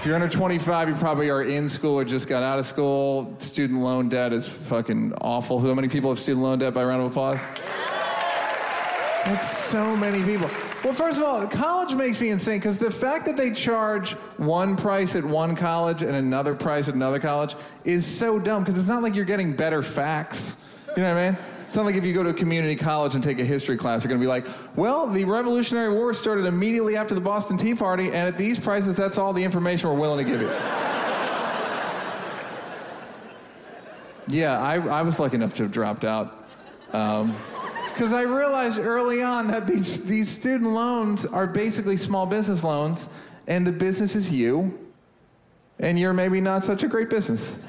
If you're under 25, you probably are in school or just got out of school. Student loan debt is fucking awful. How many people have student loan debt by round of applause? That's so many people. Well, first of all, college makes me insane because the fact that they charge one price at one college and another price at another college is so dumb because it's not like you're getting better facts. You know what I mean? It's not like if you go to a community college and take a history class, you're going to be like, well, the Revolutionary War started immediately after the Boston Tea Party, and at these prices, that's all the information we're willing to give you. yeah, I, I was lucky enough to have dropped out. Um, because I realized early on that these, these student loans are basically small business loans, and the business is you, and you're maybe not such a great business.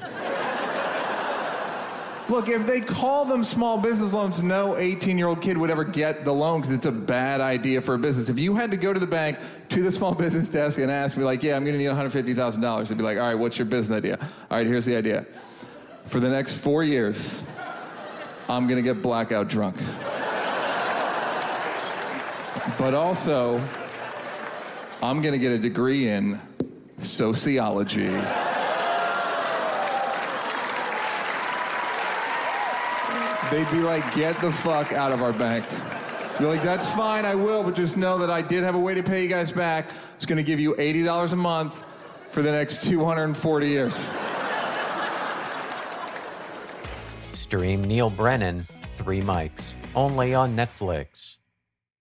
Look, if they call them small business loans, no 18 year old kid would ever get the loan because it's a bad idea for a business. If you had to go to the bank to the small business desk and ask me, like, yeah, I'm going to need $150,000, they'd be like, all right, what's your business idea? All right, here's the idea. For the next four years, I'm going to get blackout drunk. But also, I'm going to get a degree in sociology. They'd be like, get the fuck out of our bank. You're like, that's fine, I will, but just know that I did have a way to pay you guys back. It's gonna give you $80 a month for the next 240 years. Stream Neal Brennan, Three Mics, only on Netflix.